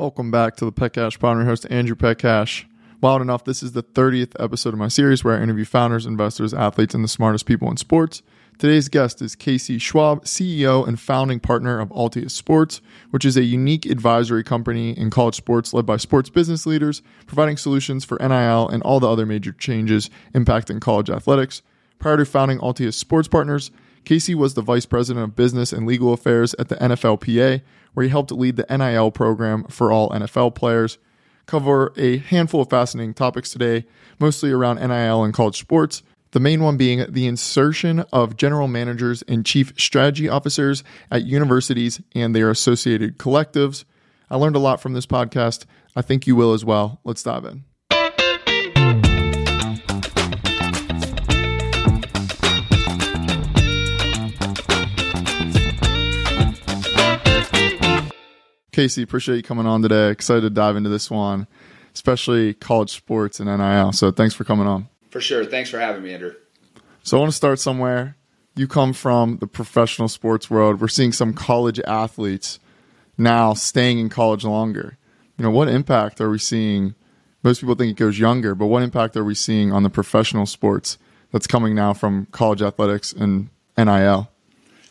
Welcome back to the Petcash Pod. I'm your host, Andrew Petcash. Wild enough, this is the 30th episode of my series where I interview founders, investors, athletes, and the smartest people in sports. Today's guest is Casey Schwab, CEO and founding partner of Altius Sports, which is a unique advisory company in college sports led by sports business leaders, providing solutions for NIL and all the other major changes impacting college athletics. Prior to founding Altius Sports Partners, Casey was the vice president of business and legal affairs at the NFLPA, where he helped lead the NIL program for all NFL players. Cover a handful of fascinating topics today, mostly around NIL and college sports. The main one being the insertion of general managers and chief strategy officers at universities and their associated collectives. I learned a lot from this podcast. I think you will as well. Let's dive in. Casey, appreciate you coming on today. Excited to dive into this one, especially college sports and NIL. So thanks for coming on. For sure. Thanks for having me, Andrew. So I want to start somewhere. You come from the professional sports world. We're seeing some college athletes now staying in college longer. You know, what impact are we seeing? Most people think it goes younger, but what impact are we seeing on the professional sports that's coming now from college athletics and NIL?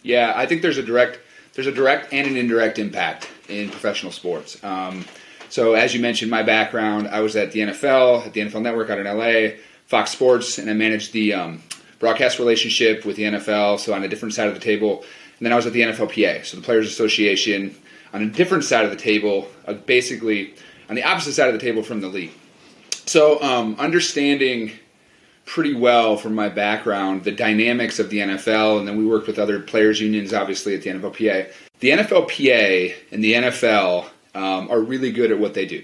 Yeah, I think there's a direct there's a direct and an indirect impact in professional sports. Um, so, as you mentioned, my background, I was at the NFL, at the NFL Network out in LA, Fox Sports, and I managed the um, broadcast relationship with the NFL, so on a different side of the table. And then I was at the NFLPA, so the Players Association, on a different side of the table, uh, basically on the opposite side of the table from the league. So, um, understanding pretty well from my background the dynamics of the NFL, and then we worked with other players' unions, obviously, at the NFLPA the NFLPA and the NFL um, are really good at what they do,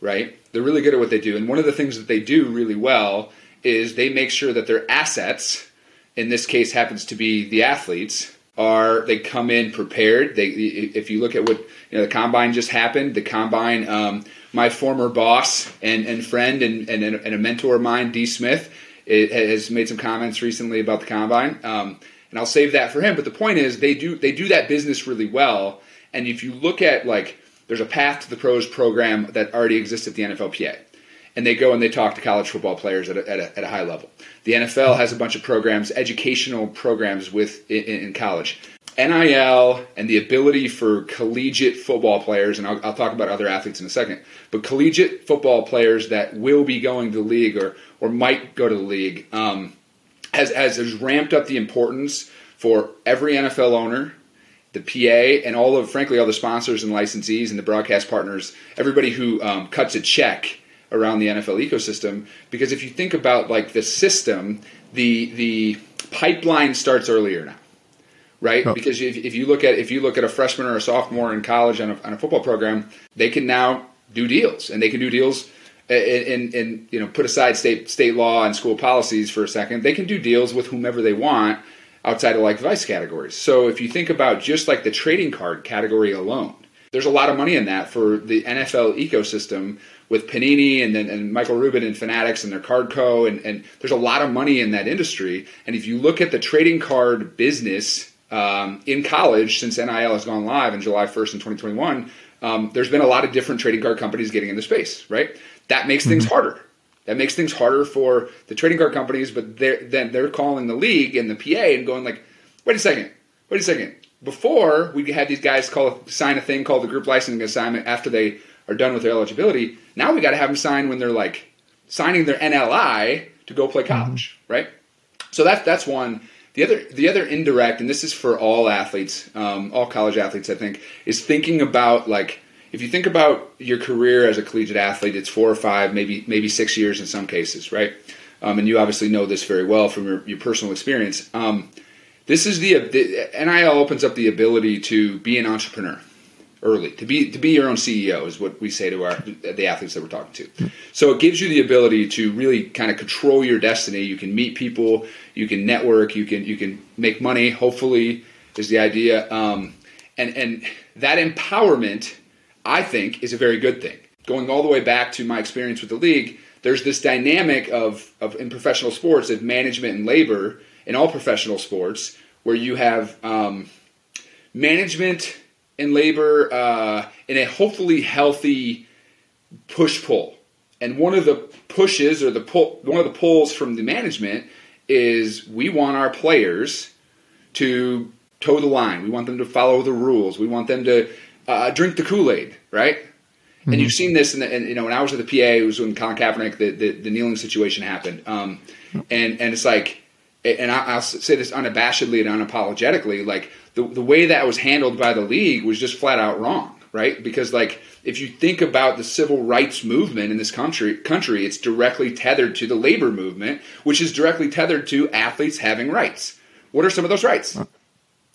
right? They're really good at what they do. And one of the things that they do really well is they make sure that their assets, in this case happens to be the athletes, are they come in prepared. They, if you look at what you know, the combine just happened, the combine. Um, my former boss and, and friend and, and, and a mentor of mine, De Smith, has made some comments recently about the combine. Um, and I'll save that for him. But the point is, they do they do that business really well. And if you look at like, there's a path to the pros program that already exists at the NFLPA, and they go and they talk to college football players at a, at a, at a high level. The NFL has a bunch of programs, educational programs with in, in college. NIL and the ability for collegiate football players, and I'll, I'll, talk about other athletes in a second, but collegiate football players that will be going to the league or, or might go to the league, um, has, has, has ramped up the importance for every NFL owner, the PA, and all of, frankly, all the sponsors and licensees and the broadcast partners, everybody who um, cuts a check around the NFL ecosystem. Because if you think about like the system, the the pipeline starts earlier now, right? Oh. Because if, if you look at if you look at a freshman or a sophomore in college on a, on a football program, they can now do deals, and they can do deals and, and, you know put aside state state law and school policies for a second, they can do deals with whomever they want outside of like vice categories. So if you think about just like the trading card category alone, there's a lot of money in that for the NFL ecosystem with Panini and then and Michael Rubin and Fanatics and their Card Co. And, and there's a lot of money in that industry. And if you look at the trading card business um, in college since NIL has gone live in July 1st in 2021, um, there's been a lot of different trading card companies getting into space, right? That makes things mm-hmm. harder. That makes things harder for the trading card companies, but they're, then they're calling the league and the PA and going like, wait a second, wait a second. Before we had these guys call sign a thing called the group licensing assignment after they are done with their eligibility. Now we got to have them sign when they're like signing their NLI to go play college, mm-hmm. right? So that's that's one. The other the other indirect, and this is for all athletes, um, all college athletes, I think, is thinking about like if you think about your career as a collegiate athlete, it's four or five, maybe maybe six years in some cases, right? Um, and you obviously know this very well from your, your personal experience. Um, this is the, the NIL opens up the ability to be an entrepreneur early, to be to be your own CEO is what we say to our the athletes that we're talking to. So it gives you the ability to really kind of control your destiny. You can meet people, you can network, you can you can make money. Hopefully, is the idea, um, and and that empowerment I think is a very good thing. Going all the way back to my experience with the league, there's this dynamic of, of in professional sports of management and labor in all professional sports where you have um, management and labor uh, in a hopefully healthy push pull. And one of the pushes or the pull, one of the pulls from the management is we want our players to toe the line. We want them to follow the rules. We want them to uh, drink the Kool Aid, right? Mm-hmm. And you've seen this, in the, and, you know, when I was at the PA, it was when Colin Kaepernick, the, the, the kneeling situation happened, um, and and it's like, and I, will say this unabashedly and unapologetically, like the the way that was handled by the league was just flat out wrong, right? Because like if you think about the civil rights movement in this country, country, it's directly tethered to the labor movement, which is directly tethered to athletes having rights. What are some of those rights?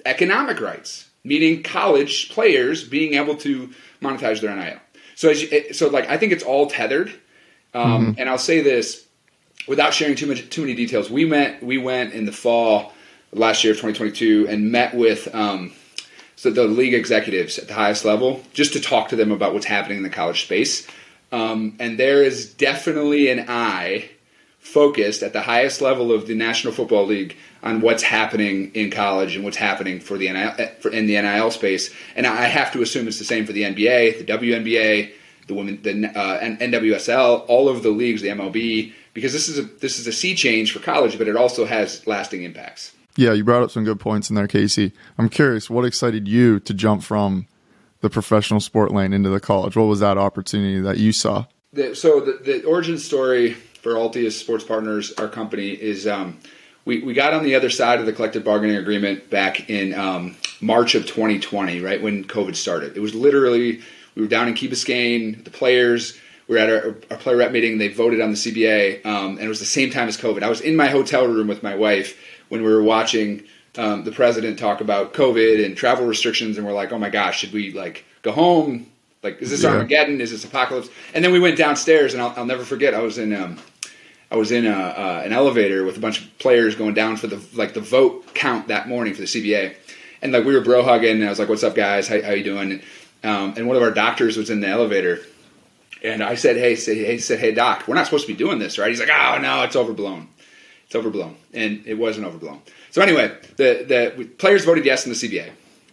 Economic rights, meaning college players being able to monetize their NIL. So, you, so like I think it's all tethered. Um, mm-hmm. And I'll say this without sharing too much too many details. We went we went in the fall last year of 2022 and met with um, so the league executives at the highest level just to talk to them about what's happening in the college space. Um, and there is definitely an eye focused at the highest level of the National Football League on what's happening in college and what's happening for the NIL, for, in the NIL space. And I have to assume it's the same for the NBA, the WNBA, the women, the uh, NWSL, all of the leagues, the MLB, because this is a this is a sea change for college, but it also has lasting impacts. Yeah, you brought up some good points in there, Casey. I'm curious, what excited you to jump from the professional sport lane into the college? What was that opportunity that you saw? The, so the, the origin story for Altius Sports Partners, our company, is um, we, we got on the other side of the collective bargaining agreement back in um, March of 2020, right when COVID started. It was literally, we were down in Key Biscayne, the players, we were at our, our player rep meeting, they voted on the CBA, um, and it was the same time as COVID. I was in my hotel room with my wife when we were watching um, the president talk about COVID and travel restrictions, and we're like, oh my gosh, should we like go home? Like, is this yeah. Armageddon? Is this apocalypse? And then we went downstairs, and I'll, I'll never forget. I was in um, I was in a, uh, an elevator with a bunch of players going down for the like the vote count that morning for the CBA, and like we were bro hugging. And I was like, "What's up, guys? How, how you doing?" And, um, and one of our doctors was in the elevator, and I said, "Hey, say, hey, said, hey, doc, we're not supposed to be doing this, right?" He's like, "Oh no, it's overblown. It's overblown," and it wasn't overblown. So anyway, the the players voted yes in the CBA,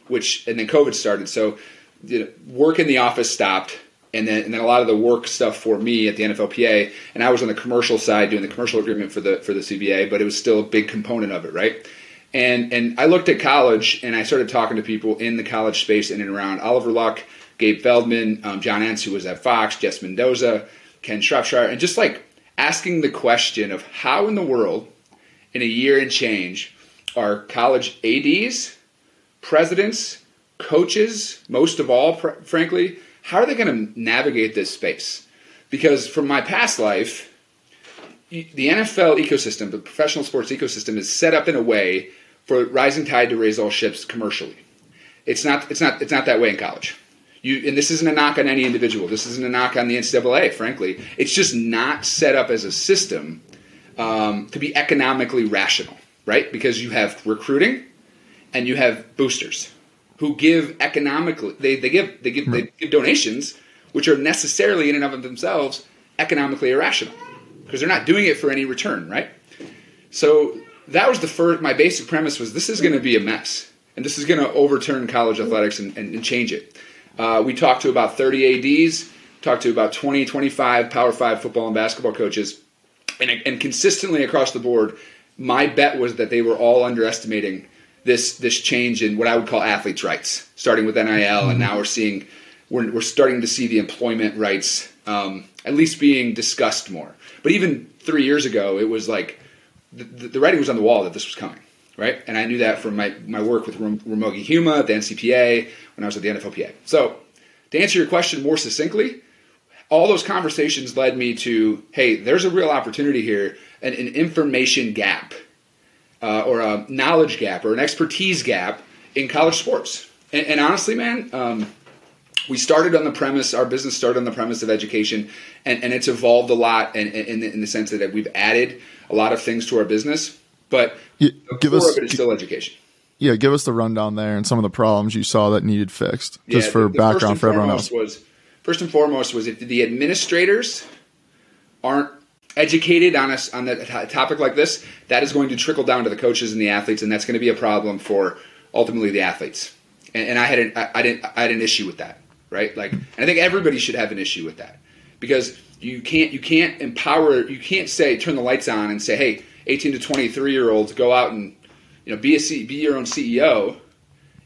which and then COVID started. So you know, work in the office stopped and then and then a lot of the work stuff for me at the NFLPA, and I was on the commercial side doing the commercial agreement for the for the CBA, but it was still a big component of it, right? And and I looked at college and I started talking to people in the college space in and around Oliver Luck, Gabe Feldman, um, John Entz, who was at Fox, Jess Mendoza, Ken Shropshire, and just like asking the question of how in the world, in a year and change, are college ADs, presidents, coaches, most of all, pr- frankly how are they going to navigate this space? Because from my past life, the NFL ecosystem, the professional sports ecosystem, is set up in a way for rising tide to raise all ships commercially. It's not. It's not. It's not that way in college. You, and this isn't a knock on any individual. This isn't a knock on the NCAA. Frankly, it's just not set up as a system um, to be economically rational, right? Because you have recruiting and you have boosters who give economically they, they give they give they give donations which are necessarily in and of themselves economically irrational because they're not doing it for any return, right? So that was the first. My basic premise was this is going to be a mess, and this is going to overturn college athletics and, and, and change it. Uh, we talked to about 30 ADs, talked to about 20, 25 Power Five football and basketball coaches, and, and consistently across the board, my bet was that they were all underestimating this this change in what I would call athletes' rights, starting with NIL, mm-hmm. and now we're seeing we're, we're starting to see the employment rights um, at least being discussed more. But even three years ago, it was like the, the, writing was on the wall that this was coming, right? And I knew that from my, my work with Ramogi Huma at the NCPA when I was at the NFLPA. So to answer your question more succinctly, all those conversations led me to, hey, there's a real opportunity here, an, an information gap uh, or a knowledge gap or an expertise gap in college sports. And, and honestly, man, um, we started on the premise, our business started on the premise of education, and, and it's evolved a lot in, in, in, the sense that we've added a lot of things to our business, but yeah, give us, it is still education. Yeah, give us the rundown there and some of the problems you saw that needed fixed, just yeah, for the, the background for everyone else. Was, first and foremost was if the administrators aren't educated on us on a topic like this, that is going to trickle down to the coaches and the athletes, and that's going to be a problem for ultimately the athletes. and, and I had an, I, I didn't I had an issue with that, right? Like, and I think everybody should have an issue with that because you can't you can't empower you can't say turn the lights on and say hey 18 to 23 year olds go out and you know be a C, be your own CEO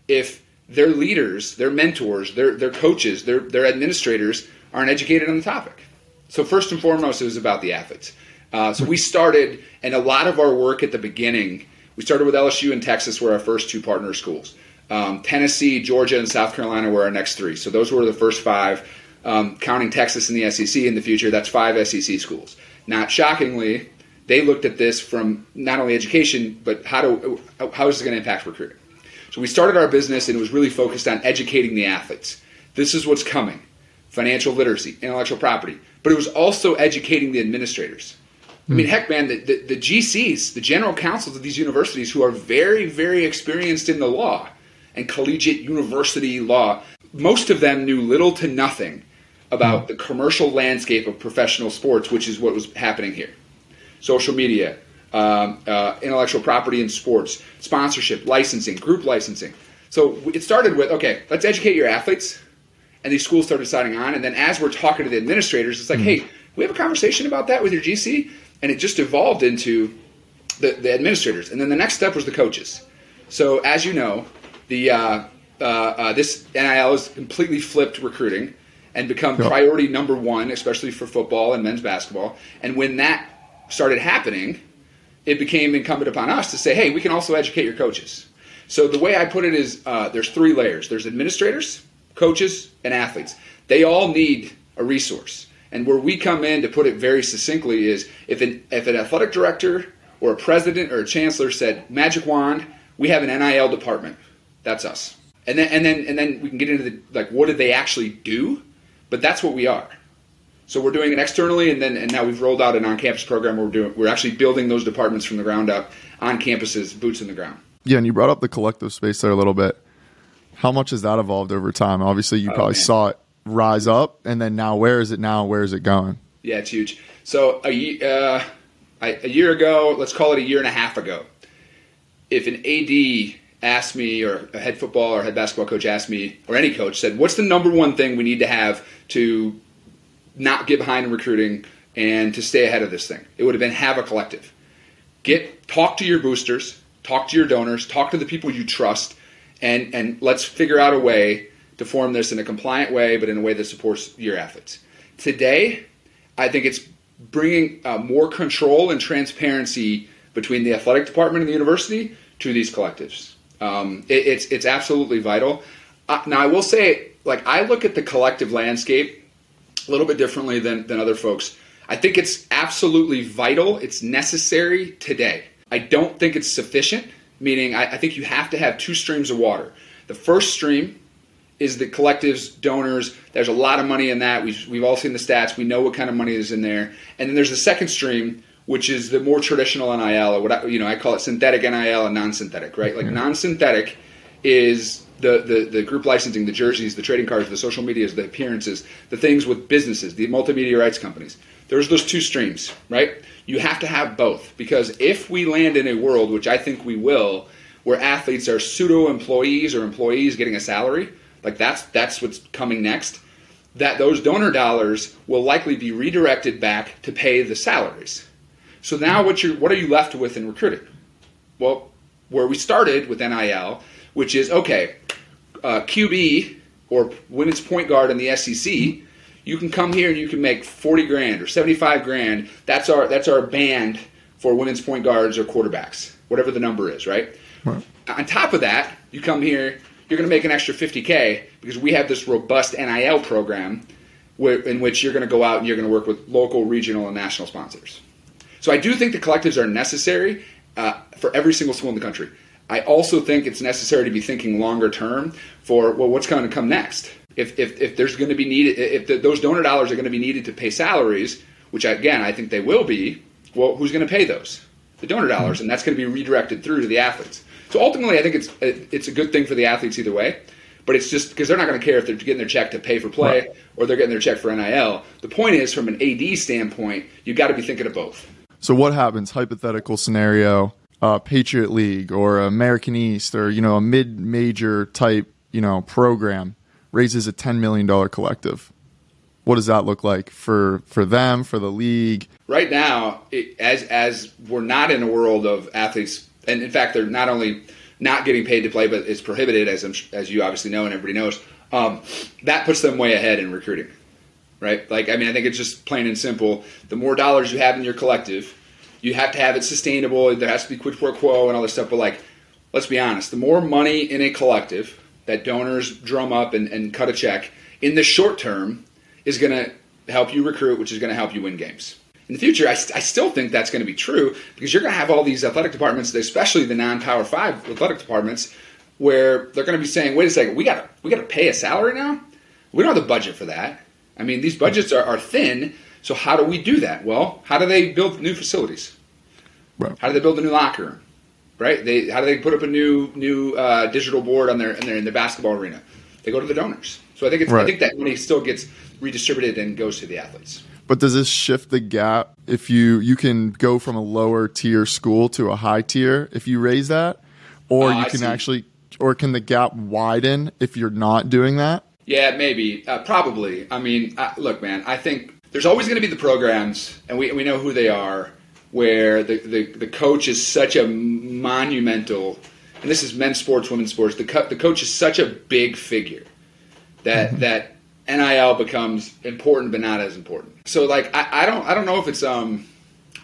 if their leaders their mentors their their coaches their their administrators aren't educated on the topic. So first and foremost it was about the athletes. Uh, so we started and a lot of our work at the beginning we started with LSU and Texas were our first two partner schools. Um, Tennessee Georgia and South Carolina were our next three. So those were the first five um, counting Texas and the SEC in the future, that's five SEC schools. Not shockingly, they looked at this from not only education, but how do how is this going to impact recruiting? So we started our business and it was really focused on educating the athletes. This is what's coming: financial literacy, intellectual property. But it was also educating the administrators. I mean, hmm. heck, man, the, the, the GCs, the general counsels of these universities, who are very, very experienced in the law and collegiate university law, most of them knew little to nothing about hmm. the commercial landscape of professional sports, which is what was happening here. Social media, um, uh, intellectual property in sports, sponsorship, licensing, group licensing. So it started with okay, let's educate your athletes, and these schools started signing on. And then as we're talking to the administrators, it's like, mm-hmm. hey, we have a conversation about that with your GC, and it just evolved into the, the administrators. And then the next step was the coaches. So as you know, the uh, uh, uh, this NIL is completely flipped recruiting and become yep. priority number one, especially for football and men's basketball. And when that started happening, it became incumbent upon us to say, hey, we can also educate your coaches. So the way I put it is uh, there's three layers there's administrators, coaches, and athletes. They all need a resource. And where we come in to put it very succinctly is if an, if an athletic director or a president or a chancellor said, magic wand, we have an NIL department. That's us. And then, and then, and then we can get into the, like, what do they actually do? But that's what we are. So we're doing it externally, and then and now we've rolled out an on-campus program where we're doing we're actually building those departments from the ground up on campuses, boots in the ground. Yeah, and you brought up the collective space there a little bit. How much has that evolved over time? Obviously, you oh, probably man. saw it rise up, and then now where is it now? Where is it going? Yeah, it's huge. So a, uh, a year ago, let's call it a year and a half ago, if an AD asked me, or a head football or head basketball coach asked me, or any coach said, "What's the number one thing we need to have to not get behind in recruiting and to stay ahead of this thing?" It would have been have a collective. Get talk to your boosters, talk to your donors, talk to the people you trust, and and let's figure out a way to form this in a compliant way, but in a way that supports your athletes. Today, I think it's bringing uh, more control and transparency between the athletic department and the university to these collectives. Um, it, it's it's absolutely vital. Uh, now I will say, like I look at the collective landscape a little bit differently than than other folks. I think it's absolutely vital. It's necessary today. I don't think it's sufficient. Meaning, I, I think you have to have two streams of water. The first stream is the collectives, donors. There's a lot of money in that. We've, we've all seen the stats. We know what kind of money is in there. And then there's the second stream, which is the more traditional NIL, or what I, you know I call it synthetic NIL and non-synthetic, right? Like mm-hmm. non-synthetic is the, the, the group licensing, the jerseys, the trading cards, the social medias, the appearances, the things with businesses, the multimedia rights companies. There's those two streams, right? You have to have both because if we land in a world, which I think we will, where athletes are pseudo employees or employees getting a salary, like that's that's what's coming next. That those donor dollars will likely be redirected back to pay the salaries so now what you what are you left with in recruiting? Well, where we started with NIL, which is okay, uh, QB or women's point guard in the SEC, you can come here and you can make forty grand or seventy five grand. That's our that's our band for women's point guards or quarterbacks, whatever the number is, right? right. On top of that, you come here, you're going to make an extra 50k because we have this robust NIL program where, in which you're going to go out and you're going to work with local, regional, and national sponsors. So I do think the collectives are necessary uh, for every single school in the country. I also think it's necessary to be thinking longer term for well, what's going to come next. If, if, if there's going to be needed, if the, those donor dollars are going to be needed to pay salaries, which again I think they will be, well, who's going to pay those? The donor dollars, and that's going to be redirected through to the athletes. So ultimately, I think it's it's a good thing for the athletes either way. But it's just because they're not going to care if they're getting their check to pay for play right. or they're getting their check for NIL. The point is, from an AD standpoint, you've got to be thinking of both. So what happens? Hypothetical scenario: uh, Patriot League or American East or you know a mid-major type you know program raises a ten million dollar collective. What does that look like for for them for the league? Right now, it, as as we're not in a world of athletes, and in fact, they're not only not getting paid to play, but it's prohibited, as I'm, as you obviously know and everybody knows. Um, that puts them way ahead in recruiting, right? Like, I mean, I think it's just plain and simple. The more dollars you have in your collective, you have to have it sustainable. There has to be quid pro quo and all this stuff. But like, let's be honest, the more money in a collective that donors drum up and, and cut a check in the short term is going to help you recruit, which is going to help you win games. In the future, I, st- I still think that's going to be true because you're going to have all these athletic departments, especially the non-power five athletic departments, where they're going to be saying, "Wait a second, we got to we got to pay a salary now. We don't have the budget for that. I mean, these budgets are, are thin. So how do we do that? Well, how do they build new facilities? Right. How do they build a new locker room? Right? They how do they put up a new new uh, digital board on their in their in their basketball arena? They go to the donors. So I think it's, Right. I think that money still gets redistributed and goes to the athletes. But does this shift the gap if you you can go from a lower tier school to a high tier if you raise that, or Oh, you can actually, or can the gap widen if you're not doing that? Yeah, maybe, uh, probably. I mean, uh, look, man, I think there's always going to be the programs, and we, we know who they are, where the, the, the coach is such a monumental, and this is men's sports, women's sports. The co- the coach is such a big figure that that NIL becomes important, but not as important. So, like, I, I don't I don't know if it's um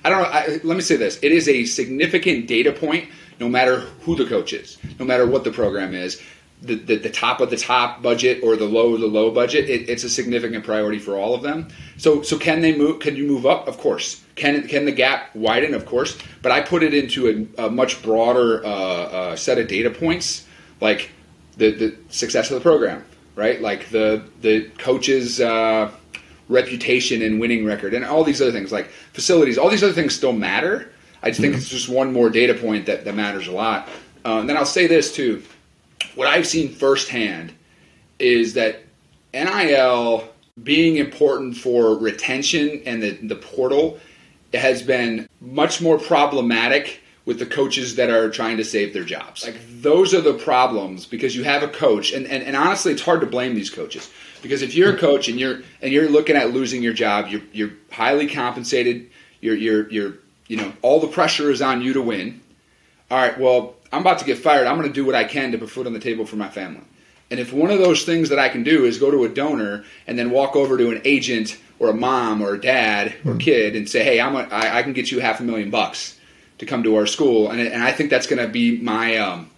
I don't know. I, let me say this: it is a significant data point, no matter who the coach is, no matter what the program is, the, the, the top of the top budget or the low of the low budget. It, it's a significant priority for all of them. So, so can they move? Can you move up? Of course. Can can the gap widen? Of course. But I put it into a, a much broader uh, uh, set of data points, like the the success of the program, right? Like the the coaches. Uh, reputation and winning record and all these other things like facilities all these other things still matter i just think it's just one more data point that, that matters a lot uh, and then i'll say this too what i've seen firsthand is that NIL being important for retention and the, the portal has been much more problematic with the coaches that are trying to save their jobs. Like those are the problems because you have a coach and, and, and honestly it's hard to blame these coaches. Because if you're a coach and you're and you're looking at losing your job, you're you're highly compensated, you're you're you're you know, all the pressure is on you to win. All right, well, I'm about to get fired. I'm going to do what I can to put food on the table for my family. And if one of those things that I can do is go to a donor and then walk over to an agent or a mom or a dad or kid and say, "Hey, I'm a, I, I can get you half a million bucks to come to our school," and, and I think that's going to be my um,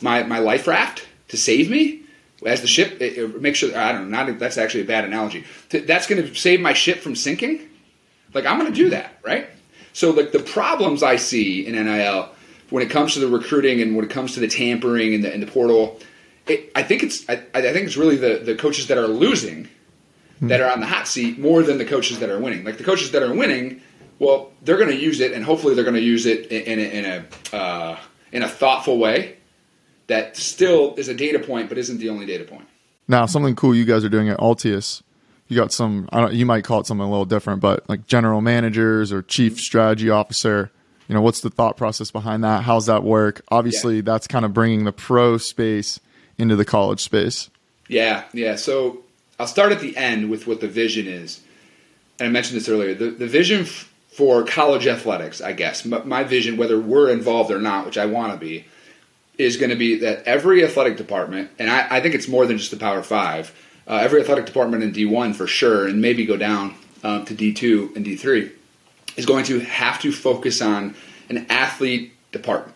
my my life raft to save me as the ship. It, it, make sure I don't know. Not that's actually a bad analogy. That's going to save my ship from sinking. Like I'm going to do that, right? So like the problems I see in NIL when it comes to the recruiting and when it comes to the tampering and the, and the portal, it, I think it's I, I think it's really the, the coaches that are losing that are on the hot seat more than the coaches that are winning. Like the coaches that are winning, well, they're going to use it, and hopefully they're going to use it in, in a in a, uh, in a thoughtful way that still is a data point, but isn't the only data point. Now, something cool you guys are doing at Altius. You got some. I don't. You might call it something a little different, but like general managers or chief strategy officer. You know, what's the thought process behind that? How's that work? Obviously, that's kind of bringing the pro space into the college space. Yeah, yeah. So I'll start at the end with what the vision is. And I mentioned this earlier. The, the vision f- for college athletics, I guess, m- my vision, whether we're involved or not, which I want to be, is going to be that every athletic department, and I, I think it's more than just the Power Five, uh, every athletic department in D1 for sure, and maybe go down um, to D2 and D3, is going to have to focus on an athlete department.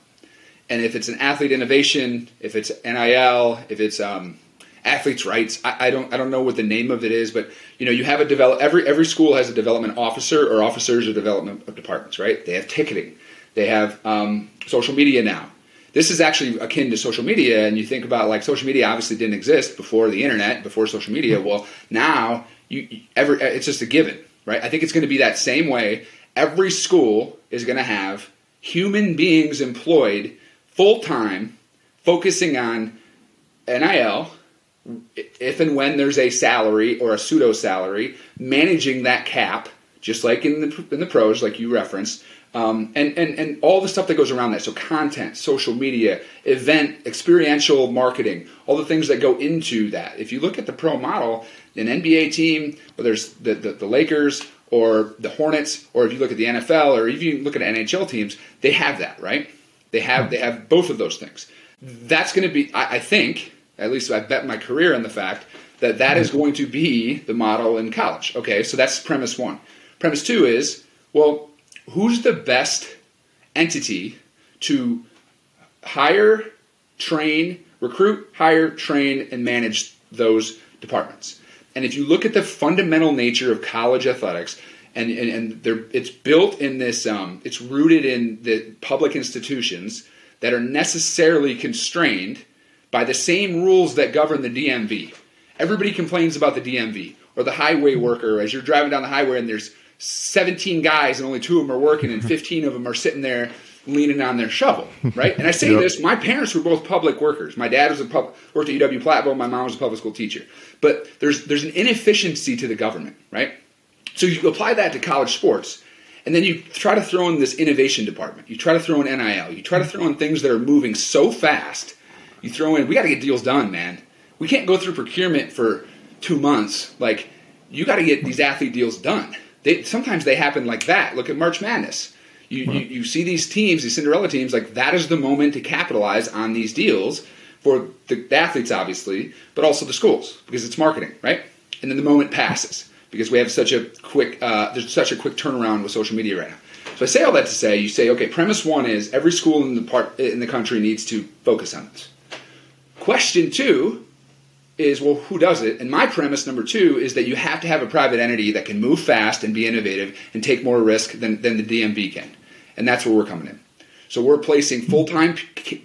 And if it's an athlete innovation, if it's NIL, if it's um, athletes' rights, I, I don't I don't know what the name of it is, but you know you have a develop every every school has a development officer or officers or development of departments, right? They have ticketing, they have um, social media now. This is actually akin to social media, and you think about like social media obviously didn't exist before the internet, before social media. Well, now you you- every it's just a given, right? I think it's going to be that same way. Every school is going to have human beings employed full time, focusing on NIL, if and when there's a salary or a pseudo salary, managing that cap, just like in the in the pros, like you referenced, Um, and, and, and all the stuff that goes around that. So, content, social media, event, experiential marketing, all the things that go into that. If you look at the pro model, an NBA team, whether it's the, the, the Lakers or the Hornets, or if you look at the NFL or if you look at NHL teams, they have that, right? They have, they have both of those things. That's going to be, I, I think, at least I bet my career on the fact that that is going to be the model in college. Okay, so that's premise one. Premise two is, well, who's the best entity to hire, train, recruit, hire, train, and manage those departments? And if you look at the fundamental nature of college athletics, and, and, and it's built in this, um, it's rooted in the public institutions that are necessarily constrained by the same rules that govern the DMV. Everybody complains about the DMV or the highway worker as you're driving down the highway and there's 17 guys and only two of them are working and 15 of them are sitting there leaning on their shovel, right? And I say yep. this, my parents were both public workers. My dad was a public, worked at UW Platteville, my mom was a public school teacher. But there's there's an inefficiency to the government, right? So you apply that to college sports, and then you try to throw in this innovation department. You try to throw in NIL. You try to throw in things that are moving so fast. You throw in, we got to get deals done, man. We can't go through procurement for two months. Like, you got to get these athlete deals done. They, sometimes they happen like that. Look at March Madness. You, you, you see these teams, these Cinderella teams, like that is the moment to capitalize on these deals for the, the athletes, obviously, but also the schools because it's marketing, right? And then the moment passes because we have such a quick, uh, there's such a quick turnaround with social media right now. So I say all that to say, you say, okay, premise one is every school in the part in the country needs to focus on this. Question two is well, who does it? And my premise number two is that you have to have a private entity that can move fast and be innovative and take more risk than, than the DMV can. And that's where we're coming in. So we're placing full time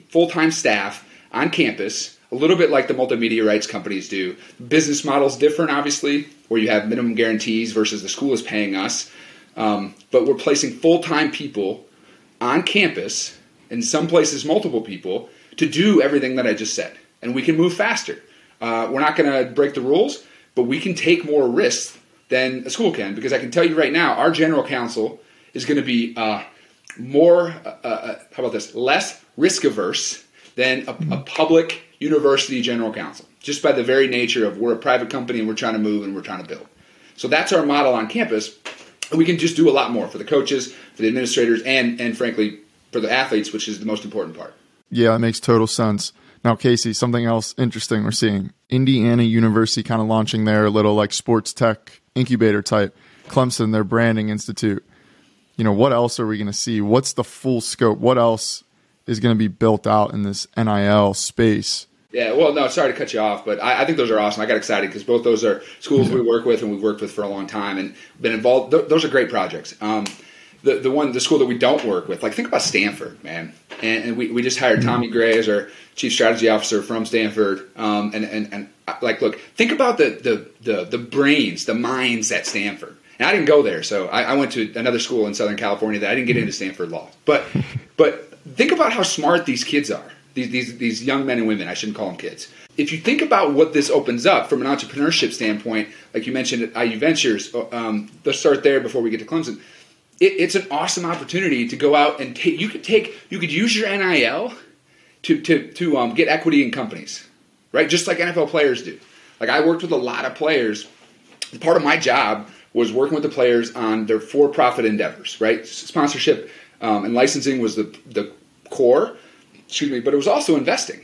full time staff on campus, a little bit like the multimedia rights companies do. Business model's different, obviously, where you have minimum guarantees versus the school is paying us. Um, but we're placing full time people on campus, in some places multiple people, to do everything that I just said. And we can move faster. Uh, we're not going to break the rules, but we can take more risks than a school can because I can tell you right now, our general counsel is going to be uh, more, uh, uh, how about this, less risk averse than a, a, public university general counsel, just by the very nature of we're a private company and we're trying to move and we're trying to build. So that's our model on campus. And We can just do a lot more for the coaches, for the administrators, and and frankly for the athletes, which is the most important part. Yeah, it makes total sense. Now, Casey, something else interesting we're seeing Indiana University kind of launching their little like sports tech incubator type, Clemson, their branding institute. You know, what else are we going to see? What's the full scope? What else is going to be built out in this NIL space? Yeah, well, no, sorry to cut you off, but I, I think those are awesome. I got excited because both those are schools we work with and we've worked with for a long time and been involved. Th- those are great projects. Um, the, the one the school that we don't work with, like think about Stanford, man. And, and we, we just hired Tommy Gray as our chief strategy officer from Stanford. Um, and, and, and like, look, think about the, the, the, the brains, the minds at Stanford. And I didn't go there, so I, I, went to another school in Southern California that I didn't get into Stanford Law. But but think about how smart these kids are. These, these these young men and women. I shouldn't call them kids. If you think about what this opens up from an entrepreneurship standpoint, like you mentioned at IU Ventures, uh, um, let's start there before we get to Clemson. It, it's an awesome opportunity to go out and take. You could take. You could use your NIL to to to um, get equity in companies, right? Just like NFL players do. Like I worked with a lot of players. Part of my job was working with the players on their for-profit endeavors, right? Sponsorship um, and licensing was the the core. Excuse me, but it was also investing.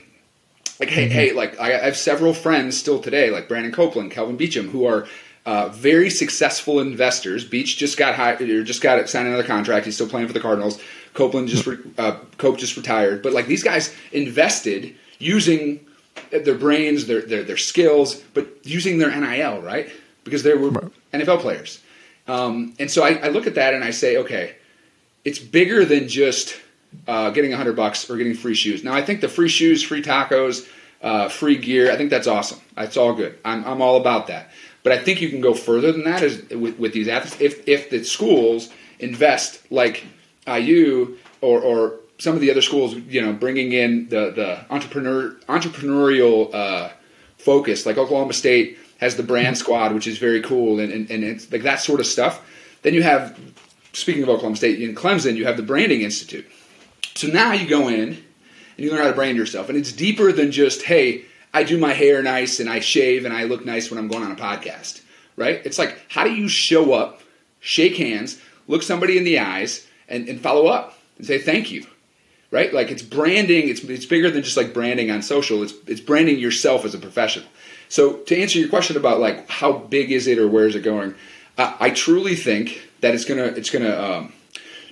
Like hey, mm-hmm. hey, like I have several friends still today, like Brandon Copeland, Kelvin Beachum, who are uh, very successful investors. Beach just got hired, or just got signed another contract. He's still playing for the Cardinals. Copeland just re, uh, Cope just retired, but like these guys invested using their brains, their their, their skills, but using their NIL right because they were. NFL players. Um, and so I, I, look at that and I say, okay, it's bigger than just uh, getting a hundred bucks or getting free shoes. Now I think the free shoes, free tacos, uh, free gear, I think that's awesome. That's all good. I'm, I'm all about that. But I think you can go further than that as, with, with these athletes. If, if the schools invest like IU or, or some of the other schools, you know, bringing in the, the entrepreneur entrepreneurial uh, focus, like Oklahoma State has the brand squad, which is very cool, and, and, and it's like that sort of stuff. Then you have speaking of Oklahoma State, in Clemson, you have the Branding Institute. So now you go in and you learn how to brand yourself. And it's deeper than just, hey, I do my hair nice and I shave and I look nice when I'm going on a podcast, right? It's like, how do you show up, shake hands, look somebody in the eyes, and, and follow up and say thank you, right? Like it's branding. It's it's bigger than just like branding on social. It's it's branding yourself as a professional. So to answer your question about like how big is it or where is it going, uh, I truly think that it's gonna it's gonna um,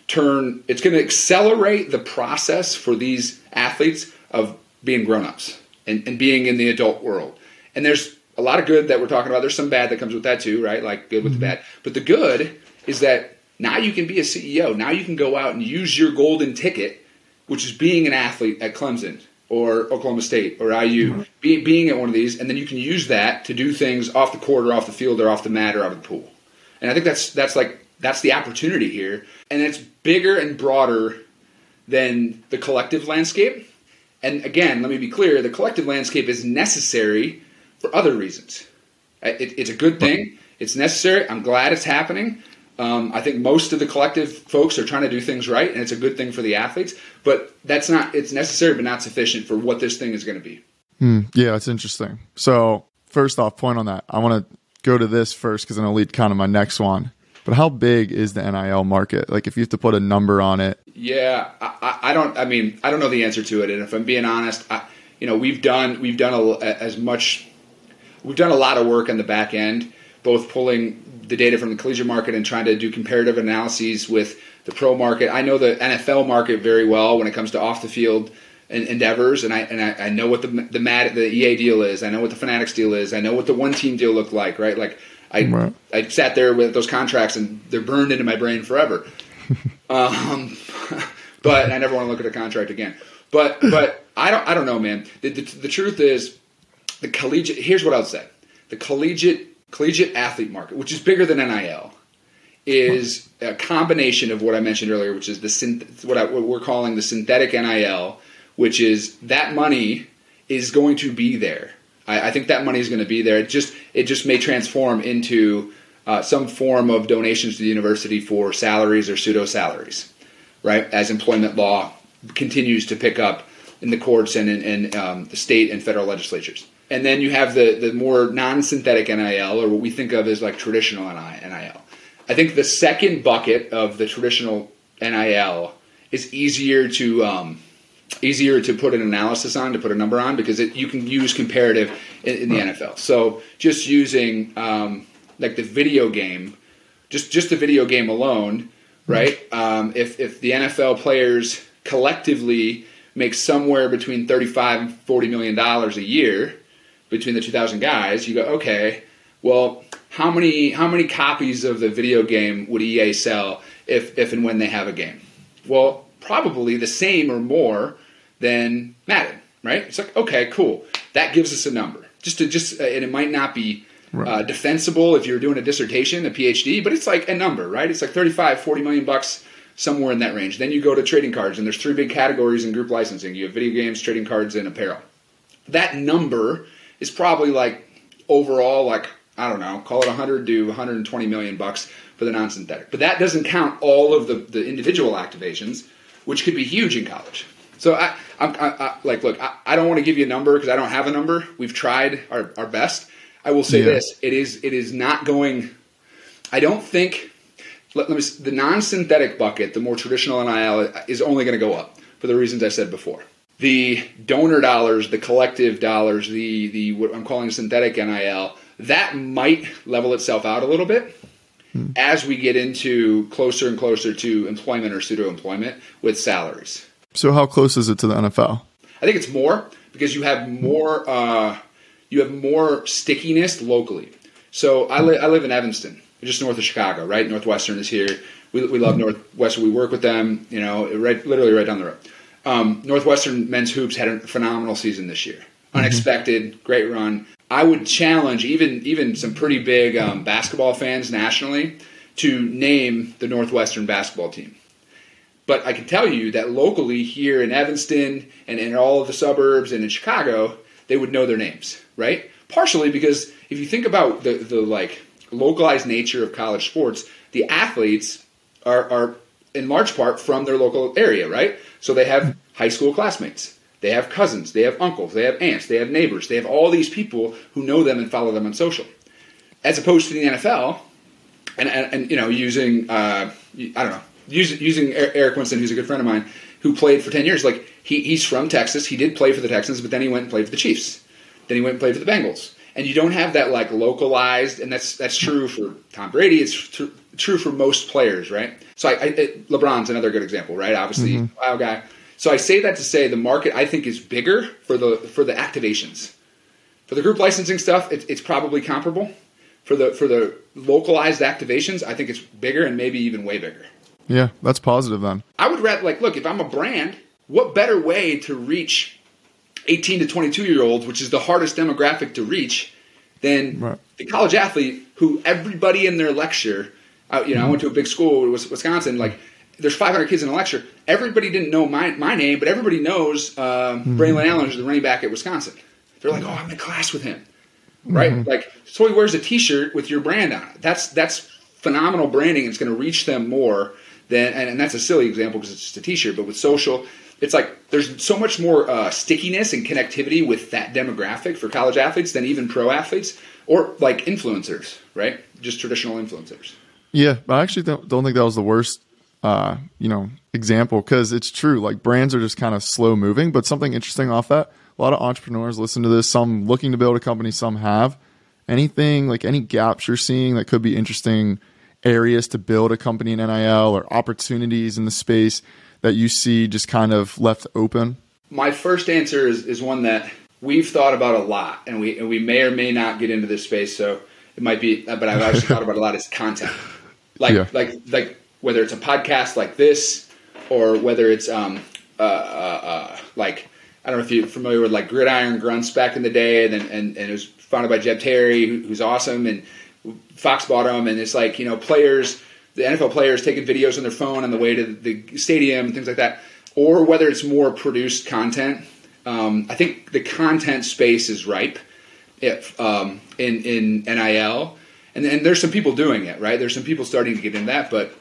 turn it's gonna accelerate the process for these athletes of being grown ups and, and being in the adult world. And there's a lot of good that we're talking about. There's some bad that comes with that too, right? Like good with mm-hmm. the bad. But the good is that now you can be a CEO. Now you can go out and use your golden ticket, which is being an athlete at Clemson or Oklahoma State or IU, mm-hmm. be, being at one of these, and then you can use that to do things off the court or off the field or off the mat or out of the pool. And I think that's that's like that's the opportunity here, and it's bigger and broader than the collective landscape. And again, let me be clear: the collective landscape is necessary for other reasons. It, it's a good thing. It's necessary. I'm glad it's happening. Um, I think most of the collective folks are trying to do things right, and it's a good thing for the athletes. But that's not, it's necessary, but not sufficient for what this thing is going to be. Mm, yeah, it's interesting. So, first off, point on that. I want to go to this first because going to lead kind of my next one. But how big is the NIL market? Like, if you have to put a number on it. Yeah, I, I don't. I mean, I don't know the answer to it. And if I'm being honest, I, you know, we've done we've done a, as much. We've done a lot of work on the back end, both pulling the data from the collegiate market and trying to do comparative analyses with the pro market. I know the NFL market very well when it comes to off the field endeavors, and I and I, I know what the the Mad, the EA deal is. I know what the Fanatics deal is. I know what the one team deal looked like. Right, like I right. I sat there with those contracts and they're burned into my brain forever. um, but I never want to look at a contract again. But but I don't I don't know, man. The, the, the truth is, the collegiate. Here's what I'll say: the collegiate collegiate athlete market, which is bigger than NIL, is a combination of what I mentioned earlier, which is the what, I, what we're calling the synthetic NIL, which is that money is going to be there. I, I think that money is going to be there. It just it just may transform into uh, some form of donations to the university for salaries or pseudo salaries, right? As employment law continues to pick up in the courts and in, in um, the state and federal legislatures and then you have the the more non-synthetic NIL, or what we think of as like traditional NIL. I think the second bucket of the traditional NIL is easier to um, easier to put an analysis on, to put a number on, because it, you can use comparative in, in the NFL. So just using um, like the video game, just just the video game alone, right? Um, if if the NFL players collectively make somewhere between 35 and 40 million dollars a year between the 2,000 guys, you go, okay, well, how many how many copies of the video game would EA sell if if and when they have a game? Well, probably the same or more than Madden, right? It's like, okay, cool. That gives us a number. Just to just uh, and it might not be right. uh, defensible if you're doing a dissertation, a PhD, but it's like a number, right? It's like 35, 40 million bucks somewhere in that range. Then you go to trading cards and there's three big categories in group licensing. You have video games, trading cards and apparel. That number is probably like overall like I don't know, call it 100 to 120 million bucks for the non-synthetic. But that doesn't count all of the, the individual activations, which could be huge in college. So I, I'm I, I, like, look, I, I don't want to give you a number because I don't have a number. We've tried our, our best. I will say yeah. this: it is it is not going. I don't think. Let, let me. The non-synthetic bucket, the more traditional NIL, is only going to go up for the reasons I said before the donor dollars, the collective dollars, the the what I'm calling synthetic NIL, that might level itself out a little bit hmm. as we get into closer and closer to employment or pseudo employment with salaries. So how close is it to the NFL? I think it's more because you have more uh, you have more stickiness locally. So I, li- I live in Evanston, just north of Chicago, right? Northwestern is here. We, we love Northwestern. We work with them, you know, right, literally right down the road. Um, Northwestern men's hoops had a phenomenal season this year. Mm-hmm. Unexpected, mm-hmm. great run. I would challenge even even some pretty big um, basketball fans nationally to name the Northwestern basketball team. But I can tell you that locally here in Evanston and in all of the suburbs and in Chicago, they would know their names, right? Partially because if you think about the, the like localized nature of college sports, the athletes are, are in large part from their local area, right? So they have high school classmates, they have cousins, they have uncles, they have aunts, they have neighbors, they have all these people who know them and follow them on social. As opposed to the NFL, and, and, and you know, using uh, I don't know, using, using Eric Winston, who's a good friend of mine, who played for ten years. Like he, he's from Texas, he did play for the Texans, but then he went and played for the Chiefs. Then he went and played for the Bengals. And you don't have that like localized, and that's that's true for Tom Brady. It's tr- true for most players, right? So I, I, LeBron's another good example, right? Obviously, mm-hmm. wild guy. So I say that to say the market I think is bigger for the for the activations. For the group licensing stuff, it, it's probably comparable. For the for the localized activations, I think it's bigger and maybe even way bigger. Yeah, that's positive then. I would rather like look if I'm a brand, what better way to reach 18 to 22 year olds, which is the hardest demographic to reach, than right. the college athlete who everybody in their lecture, uh, you know, mm-hmm. I went to a big school, Wisconsin, like there's 500 kids in a lecture. Everybody didn't know my, my name, but everybody knows uh, mm-hmm. Braylon Allen, who's the running back at Wisconsin. They're like, oh, I'm in class with him, right? Mm-hmm. Like, so he wears a T-shirt with your brand on it. That's that's phenomenal branding. It's going to reach them more than, and, and that's a silly example because it's just a T-shirt. But with social, it's like there's so much more uh, stickiness and connectivity with that demographic for college athletes than even pro athletes or like influencers, right? Just traditional influencers. Yeah, but I actually don't, don't think that was the worst, uh, you know, example because it's true. Like brands are just kind of slow moving. But something interesting off that, a lot of entrepreneurs listen to this. Some looking to build a company, some have. Anything like any gaps you're seeing that could be interesting areas to build a company in NIL or opportunities in the space that you see just kind of left open? My first answer is, is one that we've thought about a lot, and we and we may or may not get into this space. So it might be, but I've actually thought about a lot is content, like yeah. like like whether it's a podcast like this, or whether it's um uh, uh, uh, like I don't know if you're familiar with like Gridiron Grunts back in the day, and and, and it was founded by Jeb Terry, who's awesome, and Fox bought them, and it's like you know players the NFL players taking videos on their phone on the way to the stadium and things like that, or whether it's more produced content. Um, I think the content space is ripe if, um, in in NIL, and, and there's some people doing it. Right, there's some people starting to get in that, but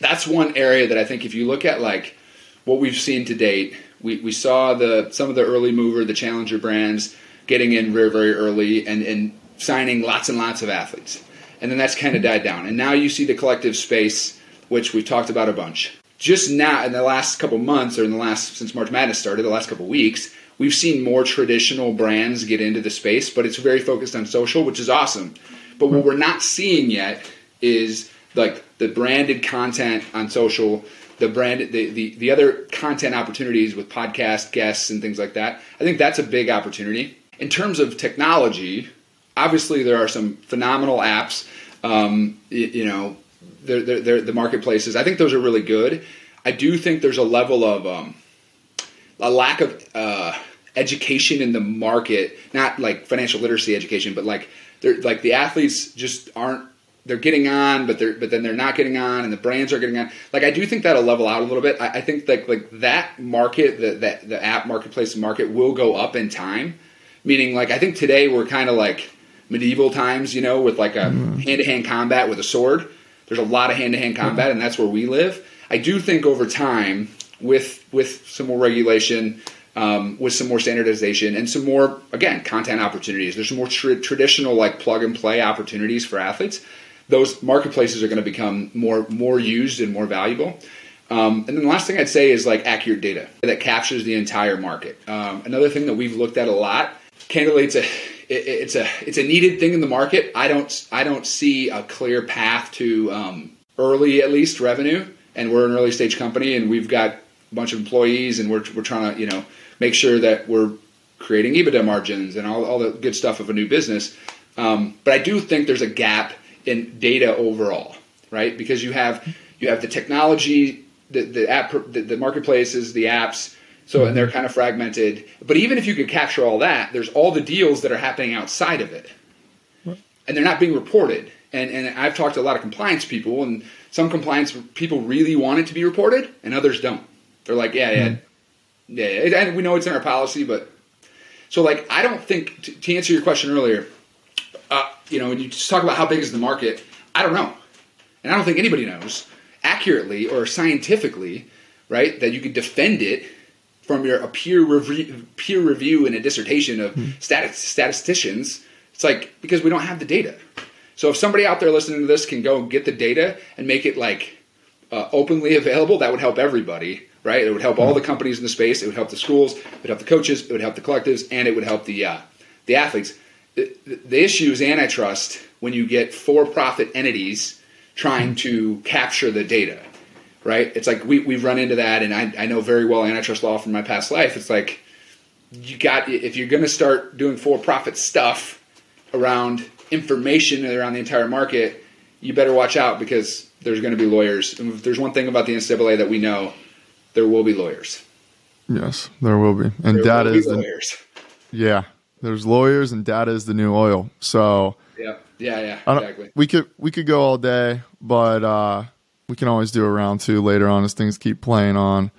that's one area that I think if you look at like what we've seen to date, we, we saw the some of the early mover, the challenger brands getting in very very early and and signing lots and lots of athletes and then that's kind of died down. And now you see the collective space, which we've talked about a bunch. Just now, in the last couple months, or in the last since March Madness started, the last couple weeks, we've seen more traditional brands get into the space, but it's very focused on social, which is awesome. But what we're not seeing yet is like the branded content on social, the brand, the, the, the other content opportunities with podcast guests and things like that. I think that's a big opportunity. In terms of technology, obviously there are some phenomenal apps. Um, you, you, know, they're, they're, they're, the marketplaces. I think those are really good. I do think there's a level of um, a lack of uh, education in the market, not like financial literacy education, but like they're like the athletes just aren't. They're getting on, but they're but then they're not getting on, and the brands are getting on. Like I do think that'll level out a little bit. I, I think like like that market, the that the app marketplace market will go up in time. Meaning, like I think today we're kind of like medieval times, you know, with like a hand to hand combat with a sword. There's a lot of hand to hand combat, and that's where we live. I do think over time, with with some more regulation, um, with some more standardization, and some more again content opportunities, there's some more tra- traditional like plug and play opportunities for athletes. Those marketplaces are going to become more more used and more valuable. Um, and then the last thing I'd say is like accurate data that captures the entire market. Um, another thing that we've looked at a lot. Candidly, it's a it, it's a it's a needed thing in the market. I don't I don't see a clear path to um, early at least revenue, and we're an early stage company, and we've got a bunch of employees, and we're we're trying to you know make sure that we're creating EBITDA margins and all, all the good stuff of a new business. Um, but I do think there's a gap in data overall, right? Because you have you have the technology, the the app, the, the marketplaces, the apps so, and they're kind of fragmented. But even if you could capture all that, there's all the deals that are happening outside of it. And they're not being reported. And, and I've talked to a lot of compliance people, and some compliance people really want it to be reported, and others don't. They're like, yeah, yeah, mm-hmm. yeah. And we know it's in our policy, but. So, like, I don't think, to, to answer your question earlier, uh, you know, when you just talk about how big is the market, I don't know. And I don't think anybody knows. accurately or scientifically, right? That you could defend it from your a peer review, peer review in a dissertation of mm. stat, statisticians. It's like because we don't have the data. So if somebody out there listening to this can go get the data and make it like uh, openly available, that would help everybody, right? It would help all the companies in the space. It would help the schools. It would help the coaches. It would help the collectives, and it would help the uh, the athletes. The, the issue is antitrust when you get for-profit entities trying to capture the data, right? It's like we, we've run into that, and I, I know very well antitrust law from my past life. It's like you got if you're going to start doing for-profit stuff around information around the entire market, you better watch out because there's going to be lawyers. And if there's one thing about the NCAA that we know, there will be lawyers. Yes, there will be, and there data is lawyers. The, yeah, there's lawyers, and data is the new oil. So yeah, yeah, yeah, exactly. We could we could go all day, but uh, we can always do a round two later on as things keep playing on.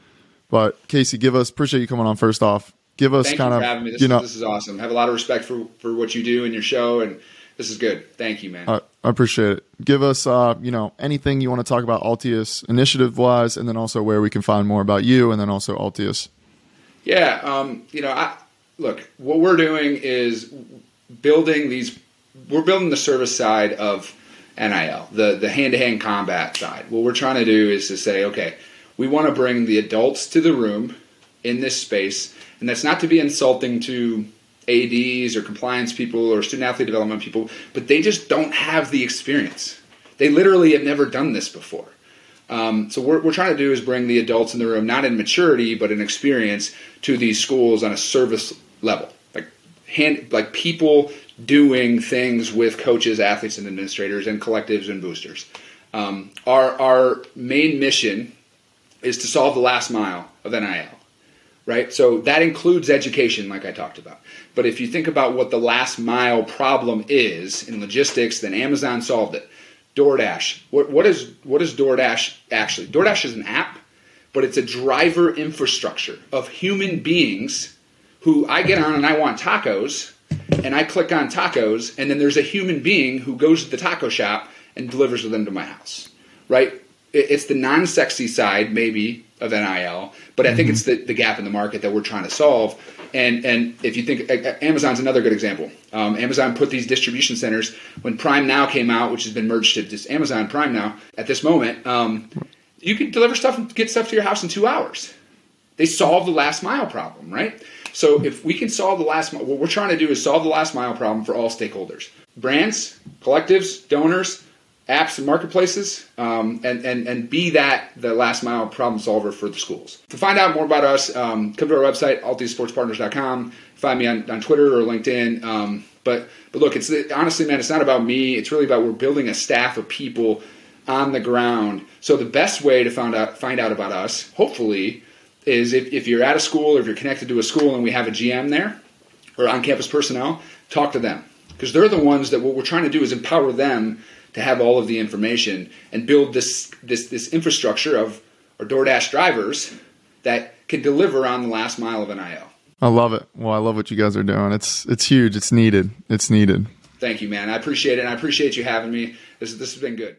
But Casey, give us appreciate you coming on. First off, give us Thank kind you of having me. This, you know this is awesome. I have a lot of respect for for what you do in your show and this is good. Thank you, man. I appreciate it. Give us, uh, you know, anything you want to talk about Altius initiative wise, and then also where we can find more about you, and then also Altius. Yeah, um, you know, I, look, what we're doing is building these. We're building the service side of NIL, the the hand to hand combat side. What we're trying to do is to say, okay, we want to bring the adults to the room in this space, and that's not to be insulting to ADs or compliance people or student athlete development people, but they just don't have the experience. They literally have never done this before. Um, so what we're trying to do is bring the adults in the room, not in maturity, but in experience, to these schools on a service level, hand, like people doing things with coaches, athletes, and administrators, and collectives and boosters. Um, our our main mission is to solve the last mile of NIL right? So that includes education, like I talked about. But if you think about what the last mile problem is in logistics, then Amazon solved it. DoorDash. What, what is what is DoorDash actually? DoorDash is an app, but it's a driver infrastructure of human beings who I get on and I want tacos, and I click on tacos, and then there's a human being who goes to the taco shop and delivers them to my house, right? It's the non-sexy side, maybe, of NIL, but I think mm-hmm. it's the, the gap in the market that we're trying to solve. And and if you think Amazon's another good example. Um, Amazon put these distribution centers when Prime Now came out, which has been merged to just Amazon Prime Now. At this moment, um, you can deliver stuff and get stuff to your house in two hours. They solve the last mile problem, right? So if we can solve the last mile, what we're trying to do is solve the last mile problem for all stakeholders: brands, collectives, donors, apps and marketplaces um, and, and, and be that the last mile problem solver for the schools. To find out more about us, um, come to our website, altiussportspartners.com. Find me on, on Twitter or LinkedIn. Um, but, but look, it's honestly, man, it's not about me. It's really about we're building a staff of people on the ground. So the best way to find out, find out about us, hopefully, is if, if you're at a school or if you're connected to a school and we have a GM there or on campus personnel, talk to them. Because they're the ones that what we're trying to do is empower them to have all of the information and build this this this infrastructure of our DoorDash drivers that can deliver on the last mile of NIL. I love it. Well, I love what you guys are doing. It's it's huge. It's needed. It's needed. Thank you, man. I appreciate it, and I appreciate you having me. This this has been good.